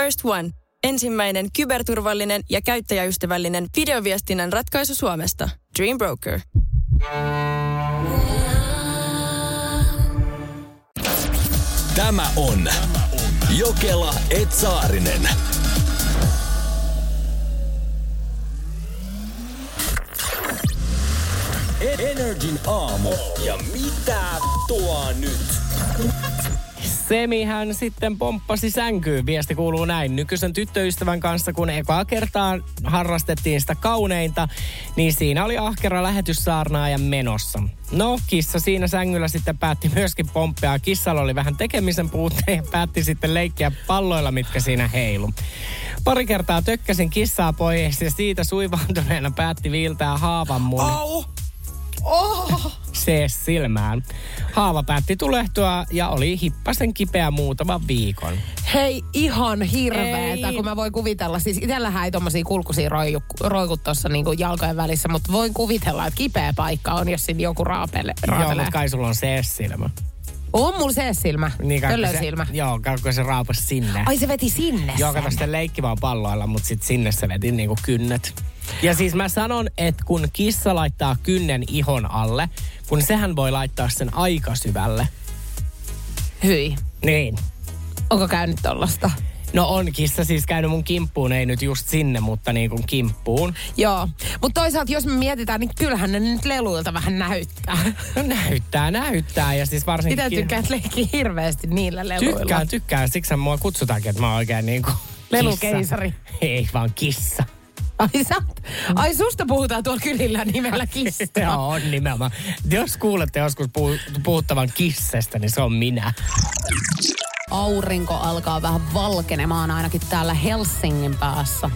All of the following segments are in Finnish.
First One. Ensimmäinen kyberturvallinen ja käyttäjäystävällinen videoviestinnän ratkaisu Suomesta. Dream Broker. Tämä on Jokela Etsaarinen. Energin aamu. Ja mitä tuo nyt? Semihän sitten pomppasi sänkyyn. Viesti kuuluu näin. Nykyisen tyttöystävän kanssa, kun ekaa kertaa harrastettiin sitä kauneinta, niin siinä oli ahkera lähetyssaarnaaja menossa. No, kissa siinä sängyllä sitten päätti myöskin pomppia. Kissalla oli vähän tekemisen puutteen ja päätti sitten leikkiä palloilla, mitkä siinä heilu. Pari kertaa tökkäsin kissaa pois ja siitä suivaantuneena päätti viiltää haavan mun. Au! Oh! se silmään. Haava päätti tulehtua ja oli hippasen kipeä muutaman viikon. Hei, ihan hirveetä, Ei. kun mä voin kuvitella. Siis itsellähän ei tommosia kulkusia roiku, roikut tuossa niinku jalkojen välissä, mutta voin kuvitella, että kipeä paikka on, jos siinä joku raapele, Joo, raapelee. mutta kai sulla on se silmä. On mulla se silmä, niin, se, silmä. Joo, kai, kun se raapas sinne. Ai se veti sinne Joo, kato sitten leikki vaan palloilla, mutta sitten sinne se veti niinku kynnet. Ja siis mä sanon, että kun kissa laittaa kynnen ihon alle, kun sehän voi laittaa sen aika syvälle. Hyi. Niin. Onko käynyt tollasta? No on kissa siis käynyt mun kimppuun, ei nyt just sinne, mutta niin kuin kimppuun. Joo. Mutta toisaalta, jos me mietitään, niin kyllähän ne nyt leluilta vähän näyttää. No näyttää, näyttää. Ja siis varsinkin... Mitä tykkäät leikkiä hirveästi niillä leluilla? Tykkään, tykkään. Siksi mua kutsutaankin, että mä oon oikein niin kuin Lelukeisari. Ei vaan kissa. Ai, sä, ai susta puhutaan tuolla kylillä nimellä kissa. Joo, on nimenomaan. Jos kuulette joskus puhu- puhuttavan kissestä, niin se on minä. Aurinko alkaa vähän valkenemaan ainakin täällä Helsingin päässä.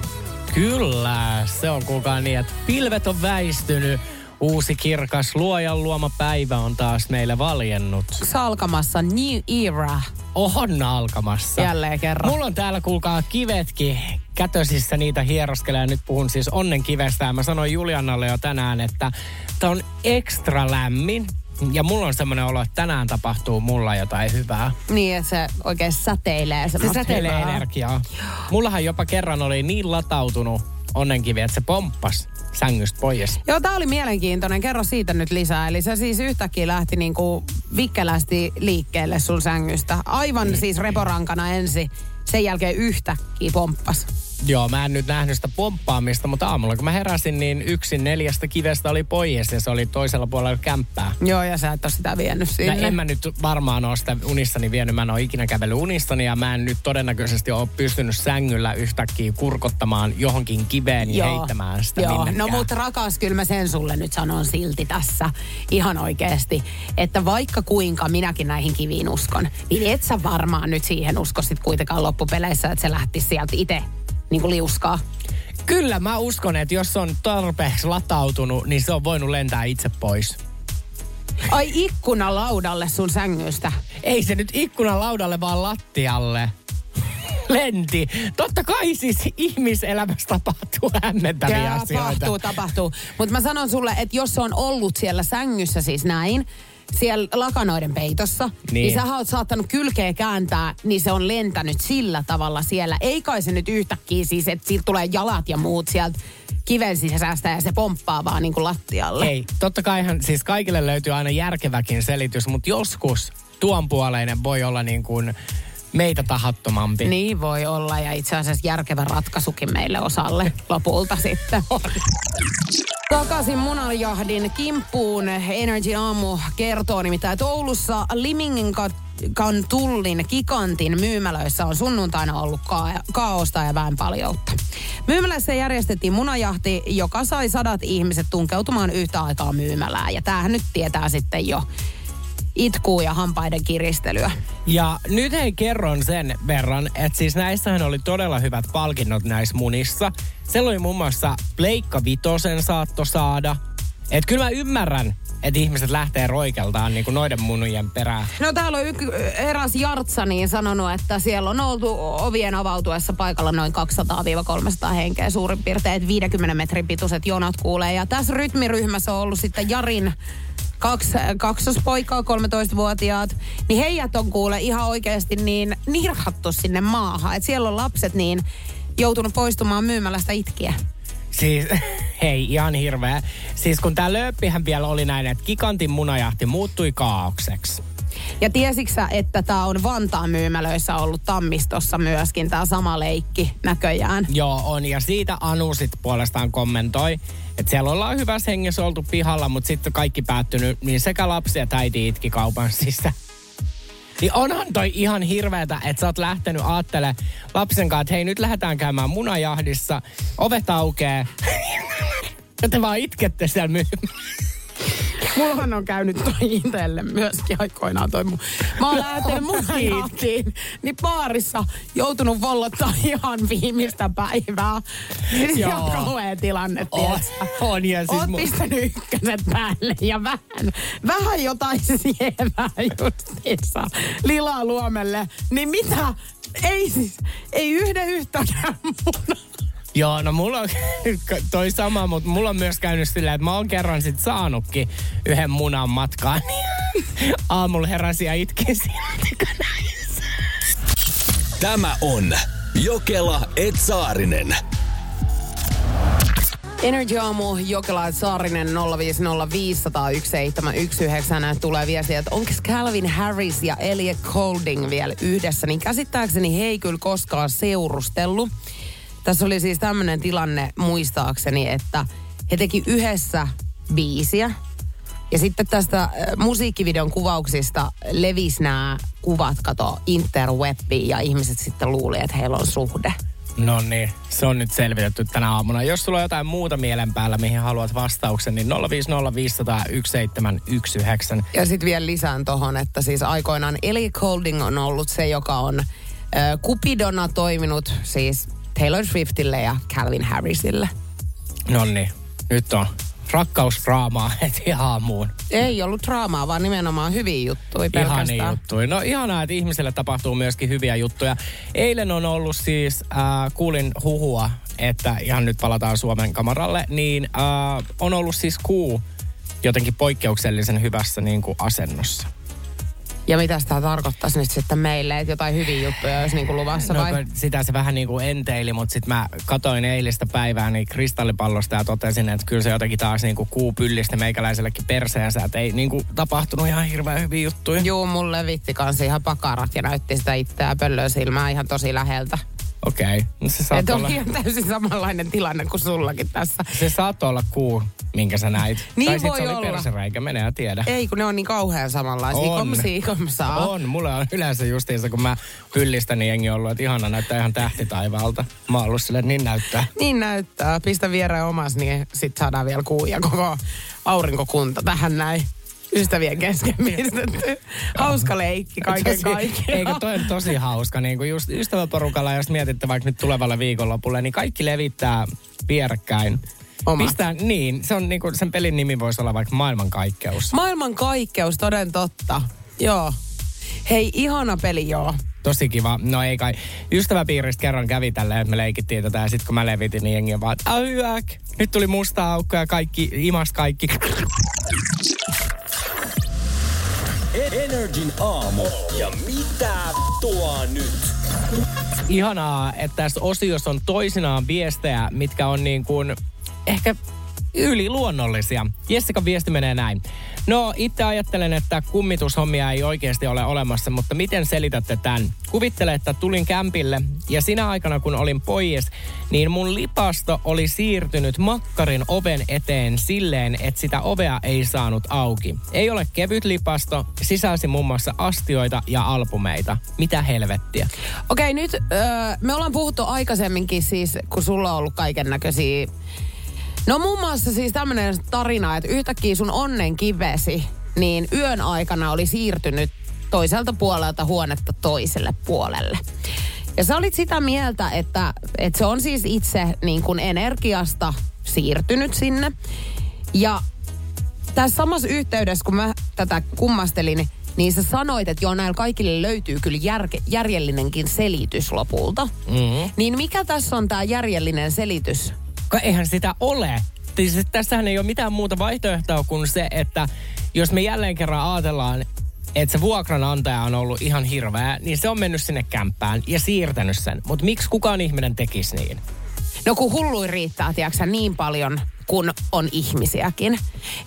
Kyllä, se on kuulkaa niin, että pilvet on väistynyt. Uusi kirkas luojan luoma päivä on taas meille valjennut. Salkamassa New Era On alkamassa. jälleen kerran. Mulla on täällä kuulkaa kivetkin kätösissä niitä hieroskelee. Nyt puhun siis onnenkivestä. Ja mä sanoin Juliannalle jo tänään, että tää on ekstra lämmin. Ja mulla on semmoinen olo, että tänään tapahtuu mulla jotain hyvää. Niin, että se oikein säteilee Se säteilee hyvää. energiaa. Mullahan jopa kerran oli niin latautunut onnenkivi, että se pomppas sängystä pois. Joo, tää oli mielenkiintoinen. Kerro siitä nyt lisää. Eli se siis yhtäkkiä lähti niinku vikkelästi liikkeelle sun sängystä. Aivan Niin. siis reporankana ensin. Sen jälkeen yhtäkkiä pomppas. Joo, mä en nyt nähnyt sitä pomppaamista, mutta aamulla kun mä heräsin, niin yksin neljästä kivestä oli pois ja se oli toisella puolella kämppää. Joo, ja sä et ole sitä vienyt sinne. en mä nyt varmaan ole sitä unissani vienyt. Mä en ole ikinä kävellyt unissani ja mä en nyt todennäköisesti ole pystynyt sängyllä yhtäkkiä kurkottamaan johonkin kiveen ja heittämään sitä Joo. minnekään. No mutta rakas, kyllä mä sen sulle nyt sanon silti tässä ihan oikeasti, että vaikka kuinka minäkin näihin kiviin uskon, niin et sä varmaan nyt siihen usko sit kuitenkaan loppupeleissä, että se lähti sieltä itse niin kuin liuskaa. Kyllä mä uskon, että jos se on tarpeeksi latautunut, niin se on voinut lentää itse pois. Ai ikkunalaudalle sun sängystä. Ei se nyt ikkunan laudalle, vaan lattialle. Lenti. Totta kai siis ihmiselämässä tapahtuu hämmentäviä asioita. Tapahtuu, tapahtuu. Mutta mä sanon sulle, että jos se on ollut siellä sängyssä siis näin, siellä lakanoiden peitossa, niin, Niin. sä oot saattanut kylkeä kääntää, niin se on lentänyt sillä tavalla siellä. Ei kai se nyt yhtäkkiä siis, että siitä tulee jalat ja muut sieltä kiven sisästä ja se pomppaa vaan niin kuin lattialle. Ei, totta kaihan siis kaikille löytyy aina järkeväkin selitys, mutta joskus tuonpuoleinen voi olla niin kuin meitä tahattomampi. Niin voi olla ja itse asiassa järkevä ratkaisukin meille osalle lopulta sitten. Takaisin munanjahdin kimppuun Energy Aamu kertoo nimittäin, että Oulussa Limingin kan tullin Kikantin myymälöissä on sunnuntaina ollut ka- kaaosta ja väenpaljoutta. Myymälässä järjestettiin munajahti, joka sai sadat ihmiset tunkeutumaan yhtä aikaa myymälään. Ja tämähän nyt tietää sitten jo itkuu ja hampaiden kiristelyä. Ja nyt hei kerron sen verran, että siis näissähän oli todella hyvät palkinnot näissä munissa. Siellä oli muun muassa Pleikka Vitosen saatto saada. Että kyllä mä ymmärrän, että ihmiset lähtee roikeltaan niin kuin noiden munujen perään. No täällä on yk- eräs Jartsa niin sanonut, että siellä on oltu ovien avautuessa paikalla noin 200-300 henkeä suurin piirtein, että 50 metrin pituiset jonot kuulee. Ja tässä rytmiryhmässä on ollut sitten Jarin kaksi kaksospoikaa, 13-vuotiaat, niin heidät on kuule ihan oikeasti niin nirhattu sinne maahan. Että siellä on lapset niin joutunut poistumaan myymälästä itkiä. Siis, hei, ihan hirveä. Siis kun tää lööppihän vielä oli näin, että gigantin munajahti muuttui kaaukseksi. Ja tiesiksä, että tämä on Vantaan myymälöissä ollut Tammistossa myöskin tämä sama leikki näköjään? Joo, on. Ja siitä Anu sit puolestaan kommentoi, että siellä ollaan hyvässä hengessä oltu pihalla, mutta sitten kaikki päättynyt, niin sekä lapsi että äiti itki kaupan sisään. Niin onhan toi ihan hirveetä, että sä oot lähtenyt aattele lapsen kanssa, että hei nyt lähdetään käymään munajahdissa, ovet aukee. ja te vaan itkette siellä myy- Mullahan on käynyt toi itselle myöskin aikoinaan toi mun. Mä oon lähtenyt mun jahtiin, niin baarissa joutunut vollottaa ihan viimeistä päivää. Siis Joo. ihan kauhea tilanne, On, on ja siis Oot mu- pistänyt ykköset päälle ja vähän, vähän jotain sievää justiinsa lilaa luomelle. Niin mitä? Ei siis, ei yhden yhtäkään mun. Joo, no mulla on toi sama, mutta mulla on myös käynyt silleen, että mä oon kerran sit saanutkin yhden munan matkaan. Niin aamulla heräsin ja itkin näissä. Tämä on Jokela Etsaarinen. Energy Aamu, Jokela Saarinen 050501719 tulee viestiä, että onko Calvin Harris ja Elliot Golding vielä yhdessä, niin käsittääkseni he ei kyllä koskaan seurustellut. Tässä oli siis tämmöinen tilanne muistaakseni, että he teki yhdessä biisiä. Ja sitten tästä äh, musiikkivideon kuvauksista levisi nämä kuvat, kato, interwebiin ja ihmiset sitten luuli, että heillä on suhde. No niin, se on nyt selvitetty tänä aamuna. Jos sulla on jotain muuta mielen päällä, mihin haluat vastauksen, niin 050501719. Ja sitten vielä lisään tohon, että siis aikoinaan Ellie Golding on ollut se, joka on ö, kupidona toiminut siis Taylor Swiftille ja Calvin Harrisille. No niin, nyt on rakkausdraamaa heti aamuun. Ei ollut draamaa, vaan nimenomaan hyviä juttuja Ihania pelkästään. juttuja. No ihanaa, että ihmiselle tapahtuu myöskin hyviä juttuja. Eilen on ollut siis, äh, kuulin huhua, että ihan nyt palataan Suomen kamaralle, niin äh, on ollut siis kuu jotenkin poikkeuksellisen hyvässä niin kuin asennossa. Ja mitä tämä tarkoittaisi nyt sitten meille, että jotain hyviä juttuja olisi niinku luvassa No, vai? sitä se vähän niin kuin enteili, mutta sitten mä katoin eilistä päivää niin kristallipallosta ja totesin, että kyllä se jotenkin taas niin kuin kuu pyllistä meikäläisellekin perseensä, että ei niin kuin tapahtunut ihan hirveän hyviä juttuja. Juu, mulle levitti kanssa ihan pakarat ja näytti sitä itseään pöllöä silmää ihan tosi läheltä. Okei, okay. se saat Että olla... ihan täysin samanlainen tilanne kuin sullakin tässä. Se saattoi olla kuu, minkä sä näit. Niin tai sit voi se oli persereikä, menee ja tiedä. Ei, kun ne on niin kauhean samanlaisia. On. Komsi, komsaa. On, mulle on yleensä justiinsa, kun mä pyllistän, niin jengi on ollut, että ihana näyttää ihan tähti taivaalta. Mä oon ollut että niin näyttää. Niin näyttää. Pistä viereen omas, niin sit saadaan vielä kuu ja koko aurinkokunta tähän näin. Ystävien kesken pistetty. Hauska leikki kaiken kaikkiaan. Eikö toi on tosi hauska, niin kuin just ystäväporukalla, jos mietitte vaikka nyt tulevalle viikonlopulle, niin kaikki levittää vierekkäin. Omat. Pistää, niin, se on niin kuin, sen pelin nimi voisi olla vaikka maailmankaikkeus. Maailman kaikkeus, toden totta. Joo. Hei, ihana peli, joo. Tosi kiva. No ei kai. Ystäväpiiristä kerran kävi tälleen, että me leikittiin tätä ja sitten kun mä levitin, niin jengi on vaan, että "Ai, Nyt tuli musta aukko ja kaikki, imas kaikki. Energin aamu. Ja mitä tuo nyt? Ihanaa, että tässä osiossa on toisinaan viestejä, mitkä on niin kuin ehkä yliluonnollisia. Jessikan viesti menee näin. No, itse ajattelen, että kummitushommia ei oikeasti ole olemassa, mutta miten selitätte tämän? Kuvittele, että tulin kämpille ja sinä aikana, kun olin pois, niin mun lipasto oli siirtynyt makkarin oven eteen silleen, että sitä ovea ei saanut auki. Ei ole kevyt lipasto, sisälsi muun muassa astioita ja albumeita. Mitä helvettiä? Okei, nyt öö, me ollaan puhuttu aikaisemminkin siis, kun sulla on ollut kaiken näköisiä... No muun muassa siis tämmöinen tarina, että yhtäkkiä sun onnen kivesi, niin yön aikana oli siirtynyt toiselta puolelta huonetta toiselle puolelle. Ja sä olit sitä mieltä, että, että se on siis itse niin kuin energiasta siirtynyt sinne. Ja tässä samassa yhteydessä, kun mä tätä kummastelin, niin sä sanoit, että joo, näillä kaikille löytyy kyllä järke, järjellinenkin selitys lopulta. Mm-hmm. Niin mikä tässä on tämä järjellinen selitys? Ka eihän sitä ole. Siis tässähän ei ole mitään muuta vaihtoehtoa kuin se, että jos me jälleen kerran ajatellaan, että se vuokranantaja on ollut ihan hirveä, niin se on mennyt sinne kämppään ja siirtänyt sen. Mutta miksi kukaan ihminen tekisi niin? No kun hullui riittää, tiedätkö niin paljon kun on ihmisiäkin.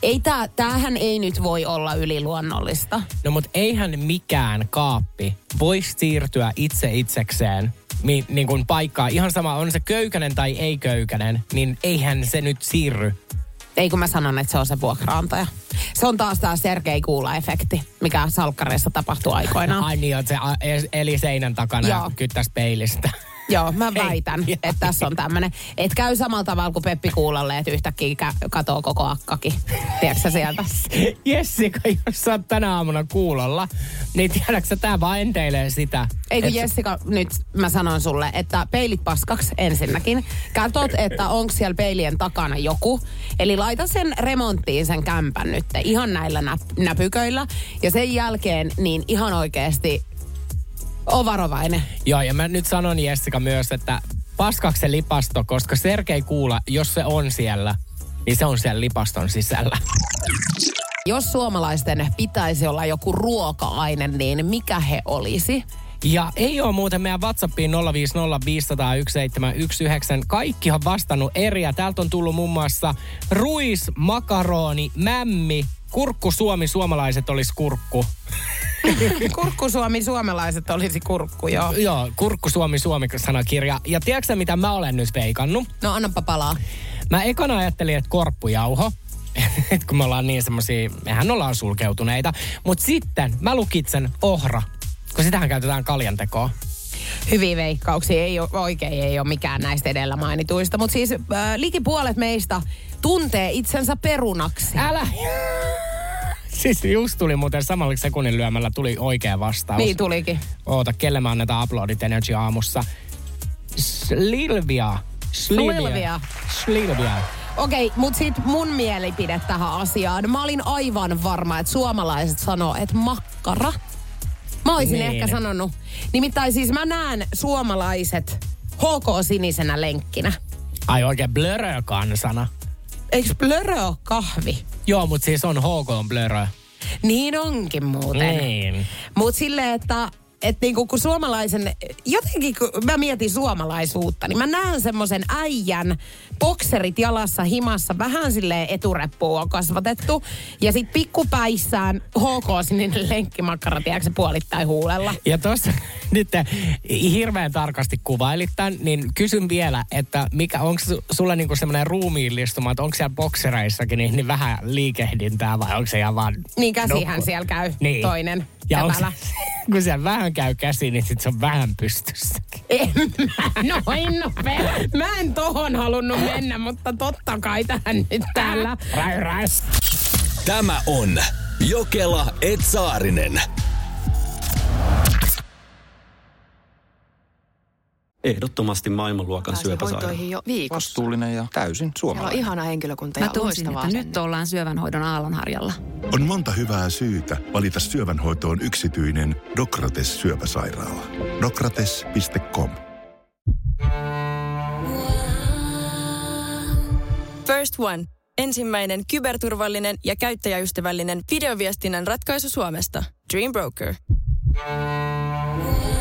Ei tää, tämähän ei nyt voi olla yliluonnollista. No mutta eihän mikään kaappi voi siirtyä itse itsekseen mi, niin kuin paikkaa. Ihan sama, on se köykänen tai ei köykänen, niin eihän se nyt siirry. Ei kun mä sanon, että se on se vuokraantaja. Se on taas tämä Sergei Kuula-efekti, mikä salkkareissa tapahtui aikoinaan. Ai niin, että se eli seinän takana Joo. kyttäisi peilistä. Joo, mä väitän, Ei, että tässä on tämmöinen. Että käy samalla tavalla kuin Peppi Kuulalle, että yhtäkkiä katoo koko akkakin. Tiedätkö sieltä? Jessica, jos sä oot tänä aamuna kuulolla, niin tiedätkö tää vaan enteilee sitä. Eikö et... Jessica, nyt mä sanon sulle, että peilit paskaksi ensinnäkin. Katot, että onko siellä peilien takana joku. Eli laita sen remonttiin sen kämpän nyt ihan näillä näp- näpyköillä. Ja sen jälkeen niin ihan oikeasti on varovainen. Joo, ja mä nyt sanon Jessica myös, että paskaksi se lipasto, koska Sergei Kuula, jos se on siellä, niin se on siellä lipaston sisällä. Jos suomalaisten pitäisi olla joku ruoka-aine, niin mikä he olisi? Ja ei ole muuten meidän WhatsAppiin 050501719. Kaikki on vastannut eri. Ja täältä on tullut muun muassa ruis, makaroni, mämmi, kurkku Suomi, suomalaiset olisi kurkku. kurkku Suomi, suomalaiset olisi kurkku, joo. Joo, kurkku Suomi, Suomi sanakirja. Ja tiedätkö mitä mä olen nyt veikannut? No annapa palaa. Mä ekana ajattelin, että korppujauho. Et kun me ollaan niin semmosia, mehän ollaan sulkeutuneita. Mutta sitten mä lukitsen ohra, kun sitähän käytetään kaljantekoon. Hyviä veikkauksia, ei ole, oikein ei ole mikään näistä edellä mainituista. Mutta siis äh, liki puolet meistä tuntee itsensä perunaksi. Älä! Siis just tuli muuten samalla sekunnin lyömällä tuli oikea vastaus. Niin tulikin. Oota, kelle mä annetaan uploadit Energy aamussa. Slilvia. Slilvia. Slilvia. Okei, okay, mutta sitten mun mielipide tähän asiaan. Mä olin aivan varma, että suomalaiset sanoo, että makkara. Mä olisin niin. ehkä sanonut. Nimittäin siis mä näen suomalaiset HK-sinisenä lenkkinä. Ai oikein blörö kansana. Eikö blörö ole kahvi? Joo, mutta siis on HK blörö. Niin onkin muuten. Niin. Mutta silleen, että että niinku kun suomalaisen, jotenkin kun mä mietin suomalaisuutta, niin mä näen semmoisen äijän, bokserit jalassa himassa, vähän silleen etureppuun on kasvatettu. Ja sit pikkupäissään HK-sininen lenkkimakkara, tiedätkö puolittain huulella. Ja tuossa nyt hirveän tarkasti kuvailit tämän, niin kysyn vielä, että mikä onko sulla niinku semmoinen ruumiillistuma, että onko siellä boksereissakin niin, niin vähän liikehdintää vai onko se ihan vaan... Niin käsihän nukku? siellä käy niin. toinen. Ja onko, kun siellä vähän käy käsi, niin sit se on vähän pystyssäkin. En mä noin nopea. Mä en tohon halunnut mennä, mutta totta kai tähän nyt täällä. Räy, räy. Tämä on Jokela Etsaarinen. Ehdottomasti maailmanluokan syöpäsairaala. jo viikossa. Vastuullinen ja täysin suomalainen. Siellä on ihana henkilökunta ja Mä tunsin, että nyt ollaan syövänhoidon aallonharjalla. On monta hyvää syytä valita syövänhoitoon yksityinen Dokrates syöpäsairaala. Dokrates.com First One. Ensimmäinen kyberturvallinen ja käyttäjäystävällinen videoviestinnän ratkaisu Suomesta. Dream Broker. Hei!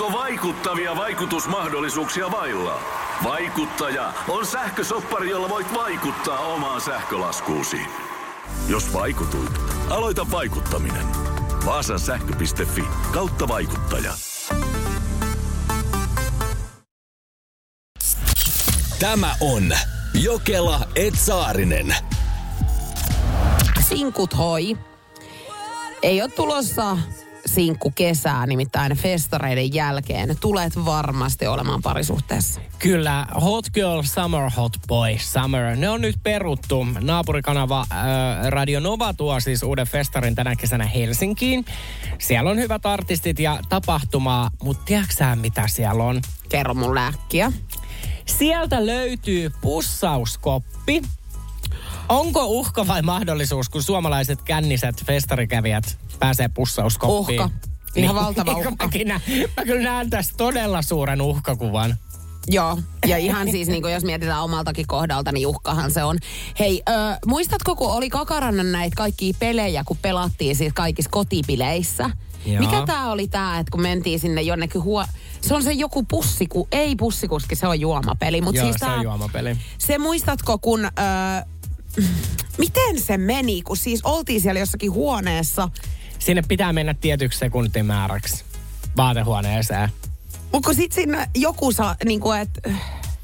Oletko vaikuttavia vaikutusmahdollisuuksia vailla? Vaikuttaja on sähkösoppari, jolla voit vaikuttaa omaan sähkölaskuusi. Jos vaikutuit, aloita vaikuttaminen. Vaasan sähkö.fi kautta vaikuttaja. Tämä on Jokela Etsaarinen. Sinkut hoi. Ei ole tulossa sinkku kesää, nimittäin festareiden jälkeen. Tulet varmasti olemaan parisuhteessa. Kyllä, Hot Girl Summer, Hot Boy Summer. Ne on nyt peruttu. Naapurikanava äh, Radio Nova tuo siis uuden festarin tänä kesänä Helsinkiin. Siellä on hyvät artistit ja tapahtumaa, mutta tiedätkö mitä siellä on? Kerro mun äkkiä. Sieltä löytyy pussauskoppi. Onko uhka vai mahdollisuus, kun suomalaiset känniset festarikävijät pääsee pussauskoppiin? Uhka. Ihan niin, valtava uhka. Mä, mä kyllä näen tässä todella suuren uhkakuvan. Joo, ja ihan siis niin kuin jos mietitään omaltakin kohdalta, niin uhkahan se on. Hei, ö, muistatko, kun oli Kakarannan näitä kaikkia pelejä, kun pelattiin siis kaikissa kotipileissä? Joo. Mikä tämä oli tämä, että kun mentiin sinne jonnekin huo... Se on se joku pussiku, ei pussikuski, se on juomapeli. Mut Joo, siis se tää, on juomapeli. se muistatko, kun... Ö, miten se meni, kun siis oltiin siellä jossakin huoneessa, Sinne pitää mennä tietyksi sekuntimääräksi vaatehuoneeseen. mutta kun sit siinä joku saa, niin kuin, että...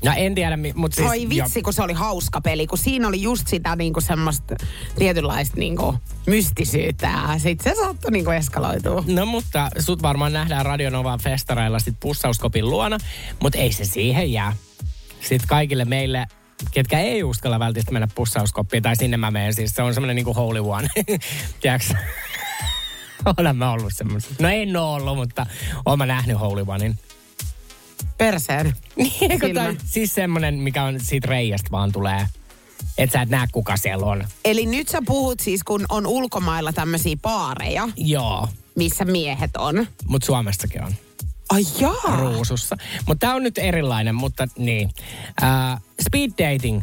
No en tiedä, mutta siis... Oi vitsi, kun se oli hauska peli, kun siinä oli just sitä niinku semmoista tietynlaista niinku mystisyyttä ja sit se saattoi niinku eskaloitua. No mutta sut varmaan nähdään Radionovan festareilla sit pussauskopin luona, mutta ei se siihen jää. Sitten kaikille meille, ketkä ei uskalla välttämättä mennä pussauskoppiin, tai sinne mä menen siis, se on semmoinen niinku holy one. Tiedätkö? Olen mä ollut semmoisen. No en oo ollut, mutta oon mä nähnyt holy onein. Perseen. Niin, toi, siis semmoinen, mikä on siitä reiästä vaan tulee. Et sä et näe, kuka siellä on. Eli nyt sä puhut siis, kun on ulkomailla tämmöisiä paareja, Joo, missä miehet on. mutta Suomessakin on. Ai jaa. ruusussa. Mutta tämä on nyt erilainen, mutta niin. Uh, speed dating.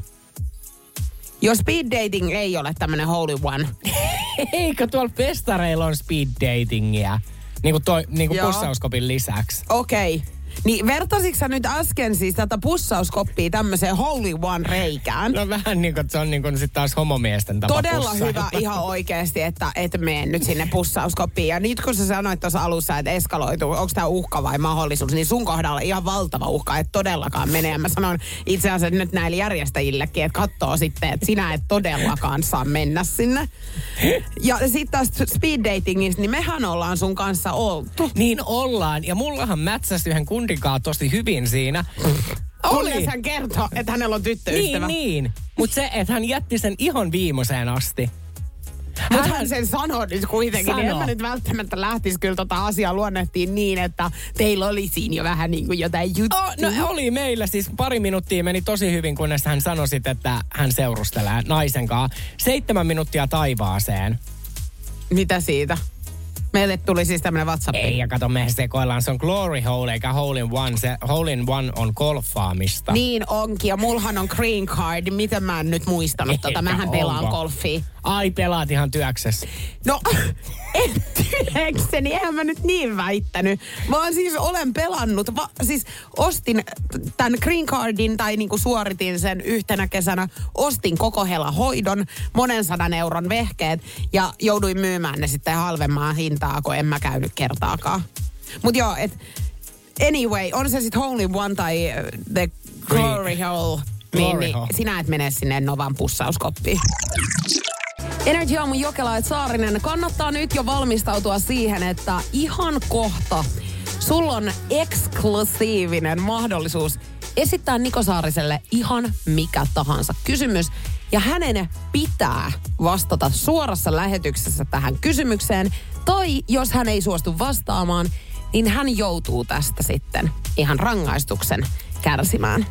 Jos speed dating ei ole tämmönen holy one. Eikö tuolla festareilla on speed datingia? Niin kuin, toi, niin kuin pussauskopin lisäksi. Okei. Okay. Niin vertasitko sä nyt äsken siis tätä pussauskoppia tämmöiseen holy one reikään? No vähän niin kuin, se on niin kuin sit taas homomiesten tapa Todella pussailla. hyvä ihan oikeasti, että et mene nyt sinne pussauskoppiin. Ja nyt kun sä sanoit tuossa alussa, että eskaloituu, onko tämä uhka vai mahdollisuus, niin sun kohdalla ihan valtava uhka, että todellakaan mene. Ja mä sanon itse asiassa nyt näille järjestäjillekin, että katsoo sitten, että sinä et todellakaan saa mennä sinne. Ja sitten taas speed datingista, niin mehän ollaan sun kanssa oltu. Niin ollaan. Ja mullahan mätsäsi yhden kundikaa tosi hyvin siinä. Kunnes hän kertoo, että hänellä on tyttöystävä. Niin, niin. Mutta se, että hän jätti sen ihan viimeiseen asti. Mutta hän sen sanoi nyt kuitenkin, niin en mä nyt välttämättä lähtisi kyllä tota asiaa luonnehtiin niin, että teillä oli siinä jo vähän niin kuin jotain juttua. Oh, no oli meillä siis pari minuuttia meni tosi hyvin, kunnes hän sanoi sit, että hän seurustelee naisen kanssa. Seitsemän minuuttia taivaaseen. Mitä siitä? Meille tuli siis tämmönen WhatsApp. Ei, ja kato, me sekoillaan. Se on glory hole eikä hole in one. Se hole in one on golfaamista. Niin onkin, ja mulhan on green card. Miten mä en nyt muistanut tota? Mähän pelaan golfia. Ai, pelaat ihan työksessä. No, en työkseni, eihän mä nyt niin väittänyt. Vaan siis olen pelannut, va, siis ostin tämän green cardin tai niinku suoritin sen yhtenä kesänä. Ostin koko hela hoidon, monen sadan euron vehkeet ja jouduin myymään ne sitten halvemmaa hintaa, kun en mä käynyt kertaakaan. Mut joo, et anyway, on se sitten Holy One tai äh, The Glory Hole, niin, niin sinä et mene sinne Novan pussauskoppiin. Energy Aamu Jokela et Saarinen, kannattaa nyt jo valmistautua siihen, että ihan kohta sulla on eksklusiivinen mahdollisuus esittää Niko Saariselle ihan mikä tahansa kysymys. Ja hänen pitää vastata suorassa lähetyksessä tähän kysymykseen. Tai jos hän ei suostu vastaamaan, niin hän joutuu tästä sitten ihan rangaistuksen kärsimään.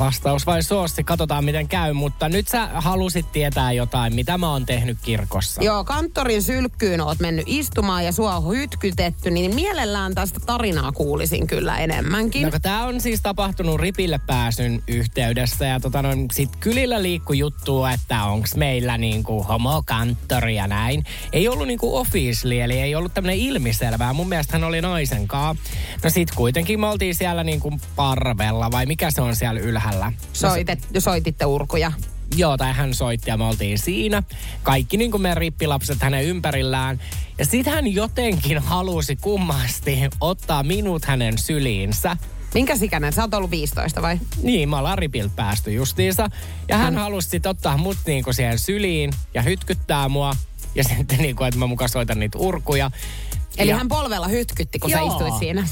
Vastaus vai soossi, katsotaan miten käy. Mutta nyt sä halusit tietää jotain, mitä mä oon tehnyt kirkossa. Joo, kanttorin sylkkyyn oot mennyt istumaan ja sua on hytkytetty, niin mielellään tästä tarinaa kuulisin kyllä enemmänkin. No, tämä on siis tapahtunut ripille pääsyn yhteydessä ja tota, noin, sit kylillä liikku juttu, että onks meillä niinku homokanttori ja näin. Ei ollut niinku officially, eli ei ollut tämmönen ilmiselvää. Mun mielestä hän oli naisen kaa. No sit kuitenkin me oltiin siellä niinku parvella vai mikä se on siellä ylhäällä. No, Soitet, soititte urkuja. Joo, tai hän soitti ja me oltiin siinä. Kaikki niin kuin meidän rippilapset hänen ympärillään. Ja sitten hän jotenkin halusi kummasti ottaa minut hänen syliinsä. Minkä ikäinen? Sä oot ollut 15 vai? Niin, mä ollaan ripiltä päästy justiinsa. Ja hän halusi sitten ottaa mut niinku siihen syliin ja hytkyttää mua. Ja sitten niinku, että mä mukaan soitan niitä urkuja. Eli ja, hän polvella hytkytti, kun sä Joo. istuit siinä.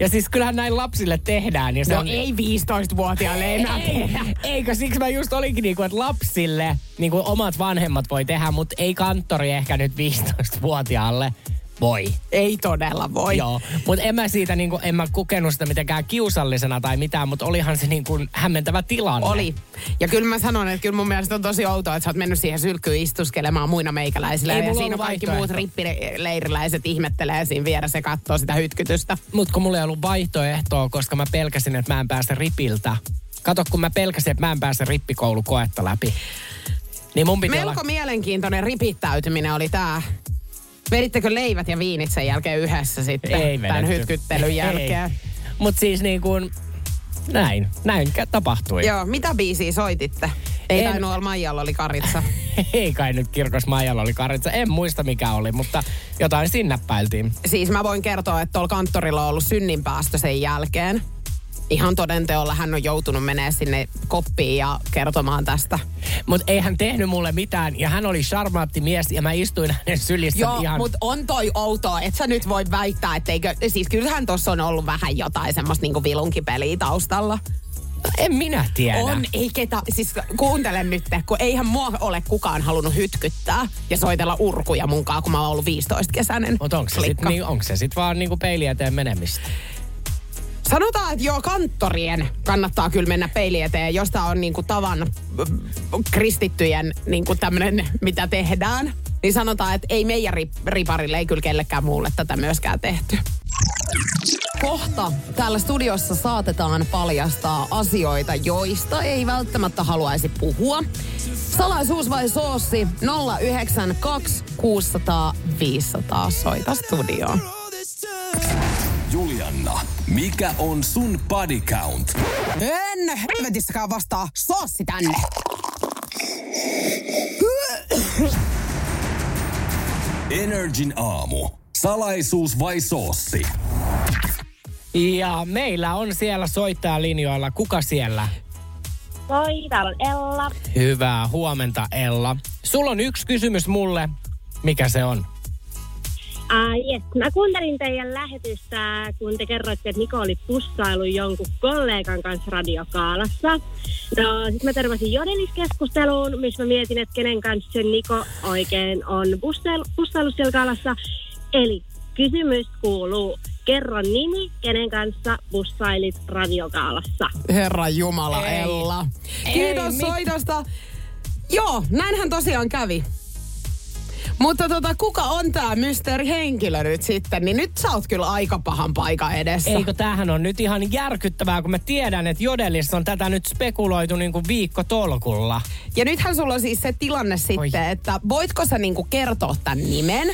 Ja siis kyllähän näin lapsille tehdään. Ja se No on, ei 15-vuotiaalle enää tehdä. Eikö siksi mä just olinkin niinku, että lapsille niinku omat vanhemmat voi tehdä, mutta ei kanttori ehkä nyt 15-vuotiaalle. Voi. Ei todella voi. Joo, mutta en mä siitä niinku, en mä kokenut sitä mitenkään kiusallisena tai mitään, mutta olihan se niinku hämmentävä tilanne. Oli. Ja kyllä mä sanon, että kyllä mun mielestä on tosi outoa, että sä oot mennyt siihen sylkkyyn istuskelemaan muina meikäläisillä. Ei ja siinä kaikki muut rippileiriläiset ihmettelee siinä vieressä ja katsoo sitä hytkytystä. Mut kun mulla ei ollut vaihtoehtoa, koska mä pelkäsin, että mä en pääse ripiltä. Kato, kun mä pelkäsin, että mä en pääse rippikoulukoetta läpi. Niin mun piti Melko olla... mielenkiintoinen ripittäytyminen oli tää. Vedittekö leivät ja viinit sen jälkeen yhdessä sitten Ei tämän vedetty. hytkyttelyn jälkeen? Mutta siis niin kuin, näin, näin tapahtui. Joo, mitä biisiä soititte? Ei En- tainnut olla Maijalla oli karitsa. Ei kai nyt kirkos Maijalla oli karitsa. En muista mikä oli, mutta jotain sinnäppäiltiin. Siis mä voin kertoa, että tuolla kanttorilla on ollut synninpäästö sen jälkeen. Ihan todenteolla hän on joutunut menee sinne koppiin ja kertomaan tästä. Mutta ei hän tehnyt mulle mitään ja hän oli charmaatti mies ja mä istuin hänen sylissä Joo, ihan... mutta on toi outoa, että sä nyt voi väittää, etteikö... Siis kyllähän tuossa on ollut vähän jotain semmoista niinku vilunkipeliä taustalla. En minä tiedä. On, ei ketä, siis kuuntele nyt, kun eihän mua ole kukaan halunnut hytkyttää ja soitella urkuja munkaan, kun mä oon ollut 15-kesäinen. Mutta onko se sitten niin, sit vaan niinku peili eteen menemistä? Sanotaan, että joo, kanttorien kannattaa kyllä mennä peili eteen, jos on niinku tavan kristittyjen niinku tämmönen, mitä tehdään. Niin sanotaan, että ei meidän rip- riparille, ei kyllä kellekään muulle tätä myöskään tehty. Kohta täällä studiossa saatetaan paljastaa asioita, joista ei välttämättä haluaisi puhua. Salaisuus vai soossi 092 600 500 soita studioon. Julianna, mikä on sun body count? En helvetissäkään vastaa soossi tänne. Energin aamu. Salaisuus vai soossi? Ja meillä on siellä soittajalinjoilla. Kuka siellä? Moi, täällä on Ella. Hyvää huomenta, Ella. Sulla on yksi kysymys mulle. Mikä se on? Uh, yes. Mä kuuntelin teidän lähetystä, kun te kerroitte, että Niko oli pussailu jonkun kollegan kanssa radiokaalassa. No, sitten mä törmäsin jodeliskeskusteluun, missä mä mietin, että kenen kanssa se Niko oikein on pussailu, pussailu siellä kaalassa. Eli kysymys kuuluu, kerro nimi, kenen kanssa bussailit radiokaalassa. Herra Jumala, Ei. Ella. Ei Kiitos mit- soitosta. Joo, näinhän tosiaan kävi. Mutta tota, kuka on tämä mysteerihenkilö nyt sitten? Niin nyt sä oot kyllä aika pahan paikan edessä. Eikö tämähän on nyt ihan järkyttävää, kun mä tiedän, että Jodelissa on tätä nyt spekuloitu niin kuin viikko tolkulla. Ja nythän sulla on siis se tilanne sitten, Oi. että voitko sä niinku kertoa tämän nimen?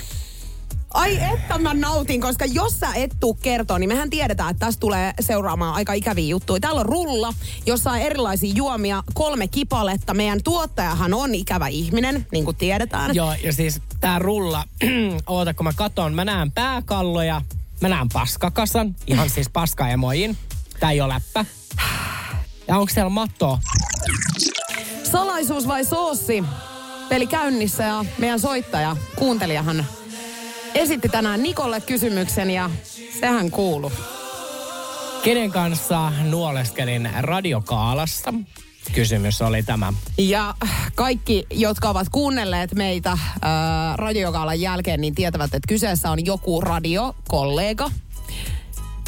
Ai että mä nautin, koska jos sä et tuu kertoa, niin mehän tiedetään, että tästä tulee seuraamaan aika ikäviä juttuja. Täällä on rulla, jossa on erilaisia juomia, kolme kipaletta. Meidän tuottajahan on ikävä ihminen, niin kuin tiedetään. Joo, ja siis tää rulla, oota kun mä katon, mä näen pääkalloja, mä näen paskakasan, ihan siis paskaemojin. Tää ei ole läppä. Ja onko siellä mattoa? Salaisuus vai soossi? Peli käynnissä ja meidän soittaja, kuuntelijahan esitti tänään Nikolle kysymyksen ja sehän kuuluu. Kenen kanssa nuoleskelin radiokaalassa? Kysymys oli tämä. Ja kaikki, jotka ovat kuunnelleet meitä ää, radiokaalan jälkeen, niin tietävät, että kyseessä on joku radiokollega.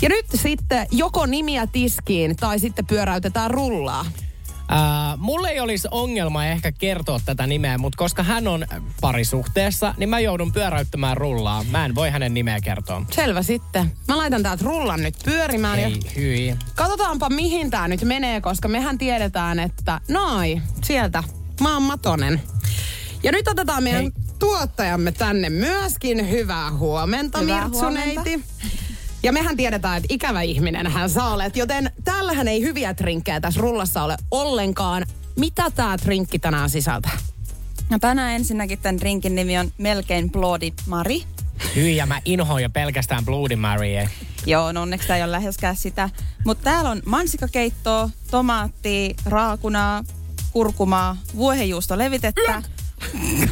Ja nyt sitten joko nimiä tiskiin tai sitten pyöräytetään rullaa. Ää, mulle ei olisi ongelma ehkä kertoa tätä nimeä, mutta koska hän on parisuhteessa, niin mä joudun pyöräyttämään rullaa. Mä en voi hänen nimeä kertoa. Selvä sitten. Mä laitan täältä rullan nyt pyörimään. Ja Ei, hyi. katsotaanpa mihin tämä nyt menee, koska mehän tiedetään, että noi, sieltä, mä oon Matonen. Ja nyt otetaan meidän Hei. tuottajamme tänne myöskin. Hyvää huomenta, Hyvää Mirtsuneiti. Ja mehän tiedetään, että ikävä ihminen hän sä olet, joten täällähän ei hyviä trinkkejä tässä rullassa ole ollenkaan. Mitä tämä trinkki tänään sisältää? No tänään ensinnäkin tämän drinkin nimi on melkein Bloody Mari. Hyi, ja mä inhoan jo pelkästään Bloody Marya. Joo, no onneksi tämä ei ole läheskään sitä. Mutta täällä on mansikakeittoa, tomaattia, raakunaa, kurkumaa, vuohenjuusto levitettä,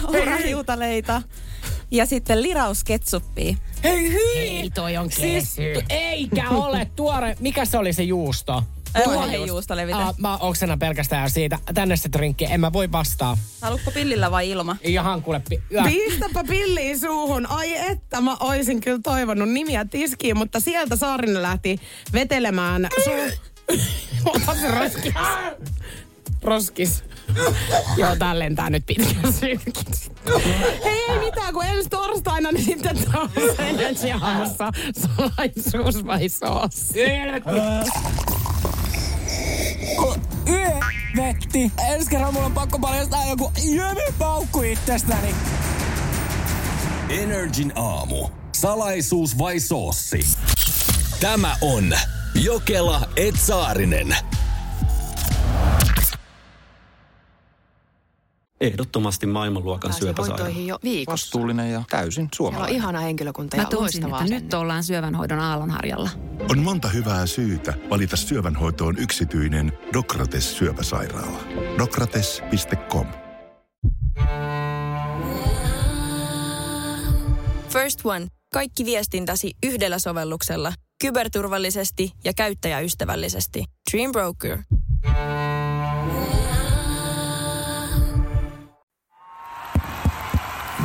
kaurahiutaleita ja sitten lirausketsuppia. Hei hyi! Ei toi on Siis, eikä ole tuore. Mikä se oli se juusto? Vuohenjuusto levitä. Ah, mä oksena pelkästään siitä. Tänne se drinkki. En mä voi vastaa. Haluatko pillillä vai ilma? Ihan kuule. Pi- ja. Pistäpä pilliin suuhun. Ai että, mä oisin kyllä toivonut nimiä tiskiin, mutta sieltä Saarinen lähti vetelemään su- Ota se roskis. Roskis. Joo, tää lentää nyt pitkään sylkiksi. Hei, ei mitään, kun ensi torstaina, niin sitten taas Energy aamussa salaisuus vai soos. Vetti. Ensi kerran mulla on pakko paljastaa joku paukku itsestäni. Energin aamu. Salaisuus vai soossi? Tämä on Jokela Etsaarinen. Ehdottomasti maailmanluokan syöpäsairaala. jo viikossa. Vastuullinen ja täysin suomalainen. ihana henkilökunta Mä tunsin, että nyt ollaan syövänhoidon aallonharjalla. On monta hyvää syytä valita syövänhoitoon yksityinen Dokrates syöpäsairaala. Dokrates.com First One. Kaikki viestintäsi yhdellä sovelluksella. Kyberturvallisesti ja käyttäjäystävällisesti. Dream Broker.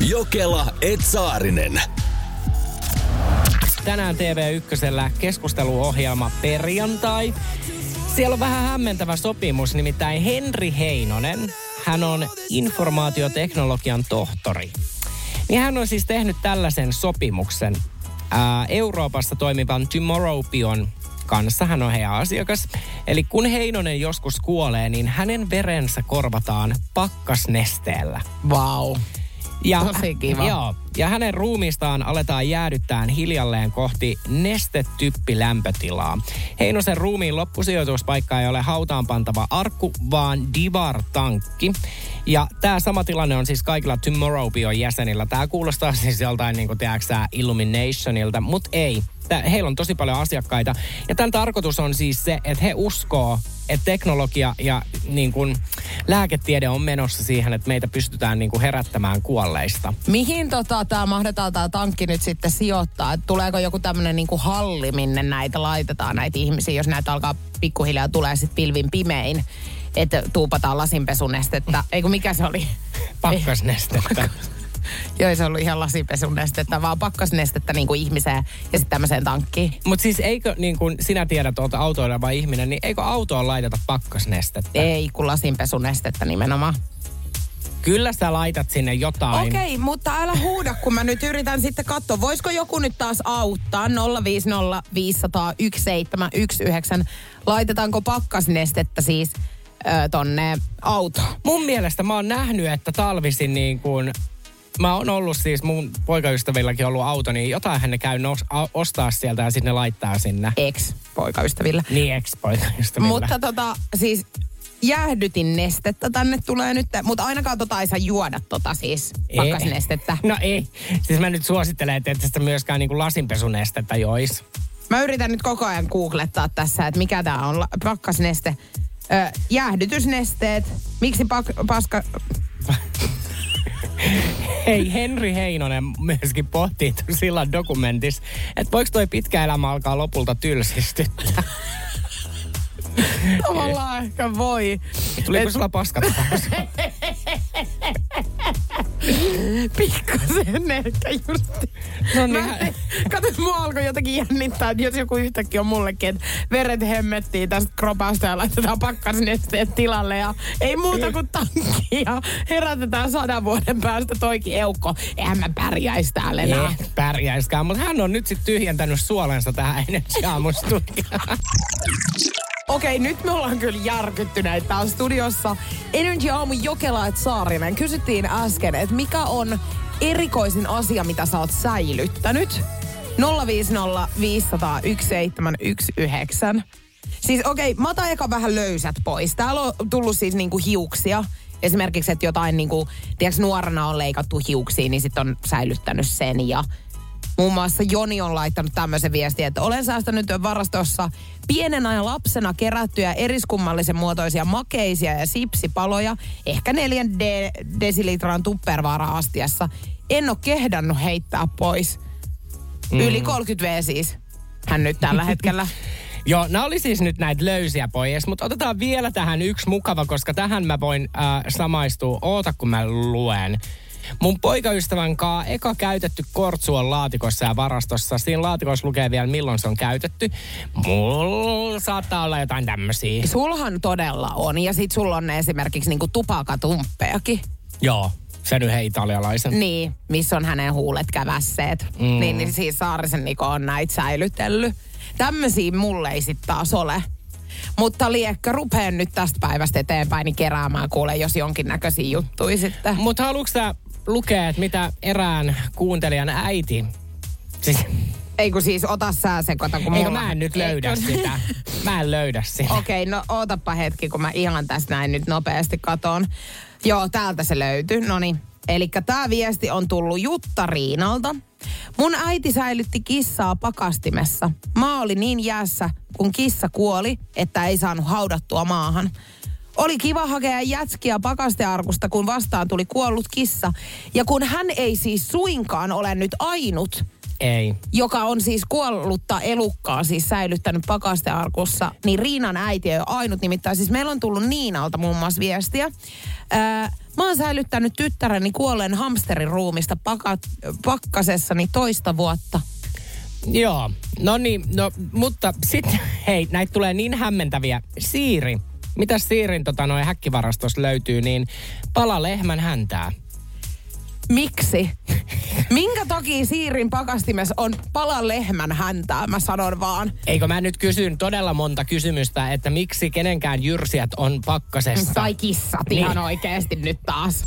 Jokela Etsaarinen. Tänään TV1 keskusteluohjelma Perjantai. Siellä on vähän hämmentävä sopimus, nimittäin Henri Heinonen. Hän on informaatioteknologian tohtori. Niin hän on siis tehnyt tällaisen sopimuksen ää, Euroopassa toimivan Tomorrowpion kanssa. Hän on heidän asiakas. Eli kun Heinonen joskus kuolee, niin hänen verensä korvataan pakkasnesteellä. Vau. Ja, Tosi kiva. Joo, ja hänen ruumiistaan aletaan jäädyttää hiljalleen kohti nestetyppilämpötilaa. Heinosen ruumiin loppusijoituspaikka ei ole hautaan pantava arkku, vaan Divar-tankki. Ja tämä sama tilanne on siis kaikilla Tomorrowpion jäsenillä. Tämä kuulostaa siis joltain, niin kuin tiedätkö, Illuminationilta, mutta ei. Tää, heillä on tosi paljon asiakkaita. Ja tämän tarkoitus on siis se, että he uskoo, että teknologia ja niin kuin, lääketiede on menossa siihen, että meitä pystytään niin kuin, herättämään kuolleista. Mihin tota, tämä mahdetaan tämä tankki nyt sitten sijoittaa? Et tuleeko joku tämmöinen niinku halli, minne näitä laitetaan näitä ihmisiä, jos näitä alkaa pikkuhiljaa tulee sitten pilvin pimein? Että tuupataan lasinpesunestettä. Eikö mikä se oli? Pakkasnestettä. Se ollut ihan lasinpesunestettä, vaan pakkasnestettä niin kuin ihmiseen ja sitten tämmöiseen tankkiin. Mutta siis eikö, niin kun sinä tiedät, olet autoileva ihminen, niin eikö autoon laiteta pakkasnestettä? Ei, kun lasinpesunestettä nimenomaan. Kyllä sä laitat sinne jotain. Okei, okay, mutta älä huuda, kun mä nyt yritän sitten katsoa. Voisiko joku nyt taas auttaa? 050 500 1719. Laitetaanko pakkasnestettä siis ö, tonne autoon? Mun mielestä mä oon nähnyt, että talvisin niin kuin mä oon ollut siis, mun poikaystävilläkin ollut auto, niin jotain hän ne käy nos, a, ostaa sieltä ja sitten ne laittaa sinne. Ex-poikaystävillä. Niin, ex-poikaystävillä. Mutta tota, siis jäähdytin nestettä tänne tulee nyt, mutta ainakaan tota ei saa juoda tota siis pakkasnestettä. No ei. Siis mä nyt suosittelen, että et sitä myöskään niin kuin lasinpesunestettä jois. Mä yritän nyt koko ajan googlettaa tässä, että mikä tää on pakkasneste. Ö, jäähdytysnesteet. Miksi pak- paska... Hei, Henri Heinonen myöskin pohtii silloin dokumentissa, että voiko toi pitkä elämä alkaa lopulta tylsistyttää. Tavallaan ehkä voi. Tuliko sulla paskat Pikkasen ehkä just. No niin. Mä- Kato, mua alkoi jotenkin jännittää, että jos joku yhtäkkiä on mullekin, että veret hemmettiin tästä kropasta ja laitetaan pakkasnesteet tilalle ja ei muuta kuin tankki ja herätetään sadan vuoden päästä toikin eukko. Eihän mä pärjäis täällä enää. Ei pärjäiskään, mutta hän on nyt sitten tyhjentänyt suolensa tähän Energy-aamustudioon. Okei, nyt me ollaan kyllä järkyttyneitä täällä studiossa. Energy Aamu Jokela et Saarinen. Kysyttiin äsken, että mikä on erikoisin asia, mitä sä oot säilyttänyt? 050 500 1719. Siis okei, mä otan eka vähän löysät pois. Täällä on tullut siis niinku hiuksia. Esimerkiksi, että jotain niinku, tiedätkö, nuorena on leikattu hiuksia, niin sitten on säilyttänyt sen. Ja muun muassa Joni on laittanut tämmöisen viestin, että olen säästänyt varastossa pienen ajan lapsena kerättyjä eriskummallisen muotoisia makeisia ja sipsipaloja, ehkä neljän de- desilitran tuppervaara-astiassa. En ole kehdannut heittää pois. Mm. Yli 30 V siis. Hän nyt tällä hetkellä. Joo, nämä oli siis nyt näitä löysiä pois, mutta otetaan vielä tähän yksi mukava, koska tähän mä voin äh, samaistua. Oota, kun mä luen. Mun poikaystävän kaa eka käytetty kortsu on laatikossa ja varastossa. Siinä laatikossa lukee vielä, milloin se on käytetty. Mulla saattaa olla jotain tämmöisiä. Sulhan todella on. Ja sit sulla on esimerkiksi niinku tupakatumppeakin. Joo, se nyt hei italialaisen. Niin, missä on hänen huulet kävässeet. Mm. Niin, niin siis Saarisen Niko on näitä säilytellyt. Tämmöisiä mulle ei sit taas ole. Mutta liekkä rupeen nyt tästä päivästä eteenpäin niin keräämään kuule, jos jonkinnäköisiä juttuja sitten. Mutta haluatko sä lukea, että mitä erään kuuntelijan äiti... Siis... Ei kun siis ota sää sekoita, kun Eikö mä en nyt löydä Eikö? sitä. Mä en löydä sitä. Okei, okay, no ootapa hetki, kun mä ihan tästä näin nyt nopeasti katon. Joo, täältä se löytyy. No niin. Eli tämä viesti on tullut Jutta Riinalta. Mun äiti säilytti kissaa pakastimessa. Maa oli niin jäässä, kun kissa kuoli, että ei saanut haudattua maahan. Oli kiva hakea jätskiä pakastearkusta, kun vastaan tuli kuollut kissa. Ja kun hän ei siis suinkaan ole nyt ainut, ei. Joka on siis kuollutta elukkaa siis säilyttänyt pakastearkussa, niin Riinan äiti ei ole ainut. Nimittäin siis meillä on tullut Niinalta muun muassa viestiä. Öö, mä oon säilyttänyt tyttäreni kuolleen hamsterin ruumista pakat, pakkasessani toista vuotta. Joo, no niin, no, mutta sitten, hei, näitä tulee niin hämmentäviä. Siiri, mitä Siirin tota, noin häkkivarastossa löytyy, niin pala lehmän häntää. Miksi? Minkä takia Siirin pakastimessa on pala lehmän häntää, mä sanon vaan. Eikö mä nyt kysyn todella monta kysymystä, että miksi kenenkään jyrsijät on pakkasessa? Tai kissat niin. ihan oikeasti nyt taas.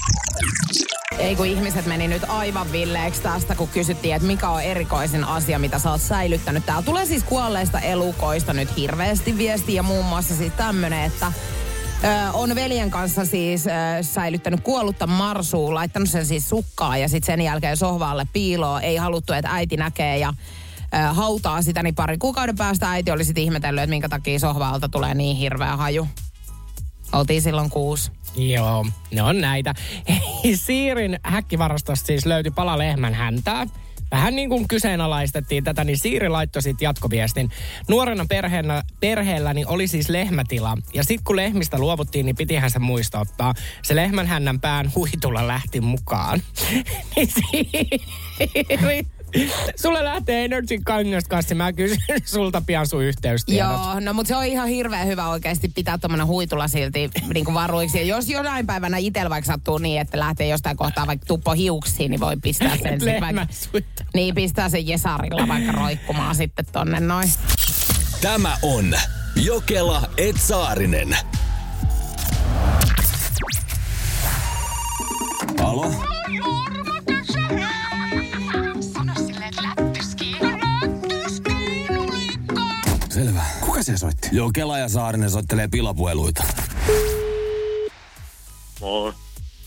Ei kun ihmiset meni nyt aivan villeeksi tästä, kun kysyttiin, että mikä on erikoisin asia, mitä sä oot säilyttänyt. Täällä tulee siis kuolleista elukoista nyt hirveästi viestiä, muun muassa siis tämmönen, että Ö, on veljen kanssa siis ö, säilyttänyt kuollutta marsua, laittanut sen siis sukkaa ja sitten sen jälkeen sohvaalle piiloon. Ei haluttu, että äiti näkee ja ö, hautaa sitä, niin pari kuukauden päästä äiti oli sitten ihmetellyt, että minkä takia sohvaalta tulee niin hirveä haju. Oltiin silloin kuusi. Joo, ne on näitä. Hei, Siirin häkkivarastosta siis löytyi pala lehmän häntää vähän niin kuin kyseenalaistettiin tätä, niin Siiri laittoi sitten jatkoviestin. Nuorena perheellä, perheelläni oli siis lehmätila. Ja sitten kun lehmistä luovuttiin, niin pitihän se muistuttaa. Se lehmän hännän pään huitulla lähti mukaan. niin Siiri Sulle lähtee Energy kangaskassi. Mä kysyn sulta pian sun yhteystiedot. Joo, no mutta se on ihan hirveän hyvä oikeasti pitää tuommoinen huitula silti niin kuin varuiksi. Ja jos jonain päivänä itsellä vaikka sattuu niin, että lähtee jostain kohtaa vaikka tuppo hiuksiin, niin voi pistää sen sitten vaikka, Niin, pistää sen Jesarilla vaikka roikkumaan sitten tonne noin. Tämä on Jokela Etsaarinen. Alo? Se soitti? Joo, Kela ja Saarinen soittelee pilapueluita. Moi.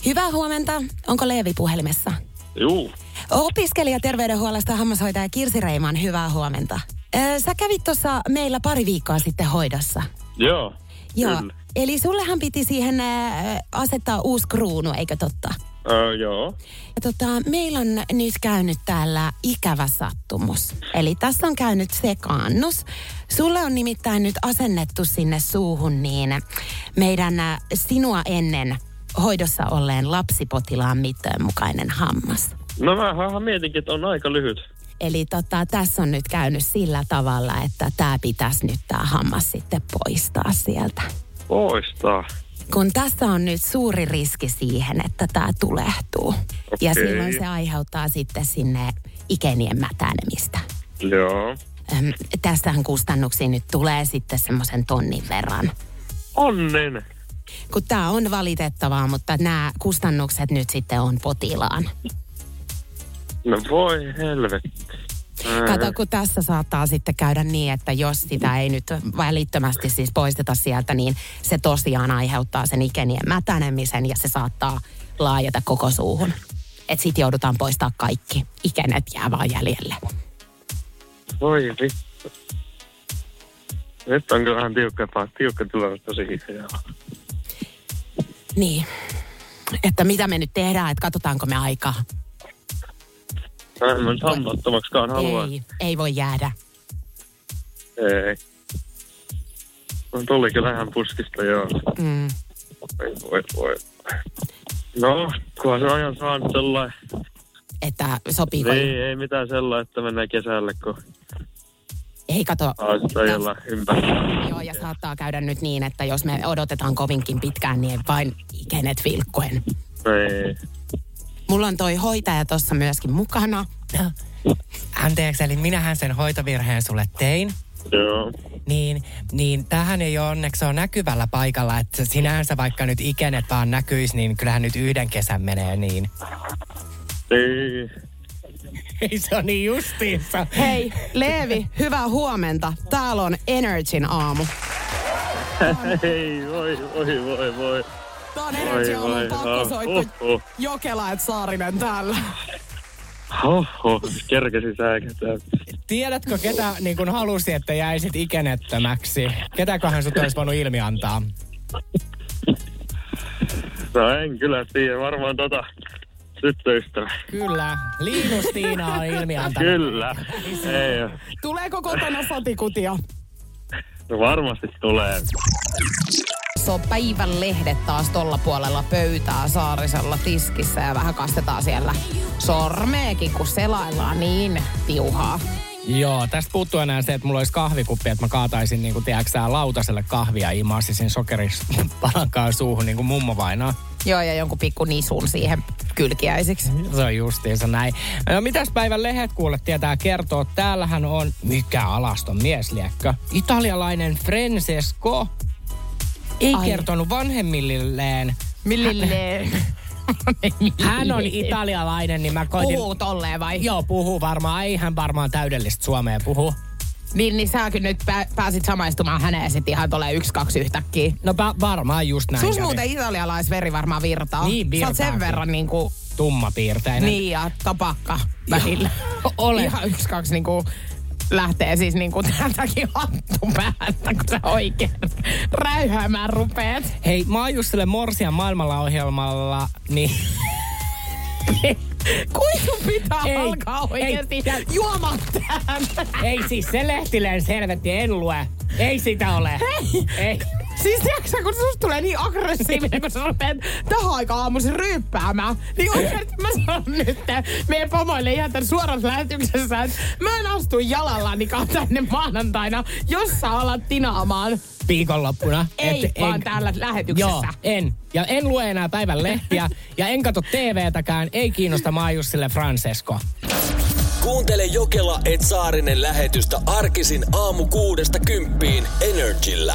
Hyvää huomenta. Onko Leevi puhelimessa? Juu. Opiskelija terveydenhuollosta hammashoitaja Kirsi Reiman, hyvää huomenta. Sä kävit tuossa meillä pari viikkoa sitten hoidossa. Joo. Joo. Kyllä. Eli sullehan piti siihen asettaa uusi kruunu, eikö totta? Öö, joo. Ja tota, meillä on nyt käynyt täällä ikävä sattumus. Eli tässä on käynyt sekaannus. Sulle on nimittäin nyt asennettu sinne suuhun niin meidän sinua ennen hoidossa olleen lapsipotilaan mittojen mukainen hammas. No mä mietinkin, että on aika lyhyt. Eli tota, tässä on nyt käynyt sillä tavalla, että tämä pitäisi nyt tämä hammas sitten poistaa sieltä. Poistaa? Kun tässä on nyt suuri riski siihen, että tämä tulehtuu. Okay. Ja silloin se aiheuttaa sitten sinne ikenien mätänemistä. Joo. Öm, tästähän kustannuksiin nyt tulee sitten semmoisen tonnin verran. Onnen. Kun tämä on valitettavaa, mutta nämä kustannukset nyt sitten on potilaan. No voi helvetti. Kato, kun tässä saattaa sitten käydä niin, että jos sitä ei nyt välittömästi siis poisteta sieltä, niin se tosiaan aiheuttaa sen ikenien mätänemisen ja se saattaa laajata koko suuhun. Et sit joudutaan poistaa kaikki. Ikenet jää vaan jäljelle. Voi vittu. Nyt on kyllä vähän tiukka, tiukka tilanne tosi joo. Niin. Että mitä me nyt tehdään, että katsotaanko me aikaa. En mä nyt halua. Ei, ei voi jäädä. Ei. No tuli kyllä ihan puskista, joo. Mm. Ei voi, voi. No, kunhan se ajan saanut sellainen. Että sopiiko? Niin, ei mitään sellainen, että mennään kesälle, kun Ei kato. olla ympäri. Joo, ja saattaa käydä nyt niin, että jos me odotetaan kovinkin pitkään, niin vain ikenet vilkkuen. Ei. Mulla on toi hoitaja tuossa myöskin mukana. Anteeksi, eli minähän sen hoitovirheen sulle tein. Joo. Niin, niin tähän ei ole onneksi ole näkyvällä paikalla, että sinänsä vaikka nyt ikenet vaan näkyisi, niin kyllähän nyt yhden kesän menee niin. Ei. Ei se on niin justiinsa. Hei, Leevi, hyvää huomenta. Täällä on Energyn aamu. Ei, voi, voi, voi, voi. Tää on Energy voi, pakko soittaa. oho. Jokela et Saarinen täällä. Oho, kerkesi säikätään. Tiedätkö, ketä niin kun halusi, että jäisit ikenettömäksi? Ketäköhän sut olisi voinut ilmi antaa? No en kyllä tiedä, varmaan tota tyttöystävä. Kyllä, Liinus Tiina on ilmi antanut. Kyllä, ei. Tuleeko kotona satikutia? No varmasti tulee. On päivän lehdet taas tolla puolella pöytää Saarisella tiskissä ja vähän kastetaan siellä sormeekin, kun selaillaan niin tiuhaa. Joo, tästä puuttuu enää se, että mulla olisi kahvikuppi, että mä kaataisin niin kuin, tiedätkö, lautaselle kahvia ja imaasisin sokerispalankaan suuhun niin kuin mummo vainaa. Joo, ja jonkun pikku nisun siihen kylkiäisiksi. Se on justiinsa näin. No, mitäs päivän lehdet kuule tietää kertoa? Täällähän on, mikä alaston mies liekkö? Italialainen Francesco ei Ai. kertonut vanhemmillilleen. Millilleen. Hän on italialainen, niin mä koitin... Puhuu tolleen vai? Joo, puhuu varmaan. Ei hän varmaan täydellistä suomea puhu. Niin, niin säkin nyt pää, pääsit samaistumaan häneen sitten ihan tolleen yksi, kaksi yhtäkkiä. No pa- varmaan just näin Sus kävi. muuten italialaisveri varmaan virtaa. Niin, Sä virtaa sen kyllä. verran niinku... Tummapiirteinen. Niin, ja tapakka välillä. Ole. Ihan yksi, kaksi niinku lähtee siis niinku täältäkin hattu päästä, kun sä oikein räyhäämään rupeat. Hei, mä oon just Morsian maailmalla ohjelmalla, niin... Kuin sun pitää Ei, alkaa oikeesti juomaan? Ei siis se lehtileen selvetti, en lue. Ei sitä ole. Hei! Ei. Siis tiiäksä, kun susta tulee niin aggressiivinen, kun sä rupeat tähän aikaan aamuisin ryyppäämään, niin oikeesti mä sanon nyt meidän pomoille ihan tämän suorassa lähetyksessä, että mä en astu jalallanikaan tänne maanantaina, jos sä alat tinaamaan. Viikonloppuna. Ei, vaan en, täällä lähetyksessä. Joo, en. Ja en lue enää päivän lehtiä. ja en katso TVtäkään. Ei kiinnosta Maajussille Francesco. Kuuntele Jokela et Saarinen lähetystä arkisin aamu kuudesta kymppiin Energillä.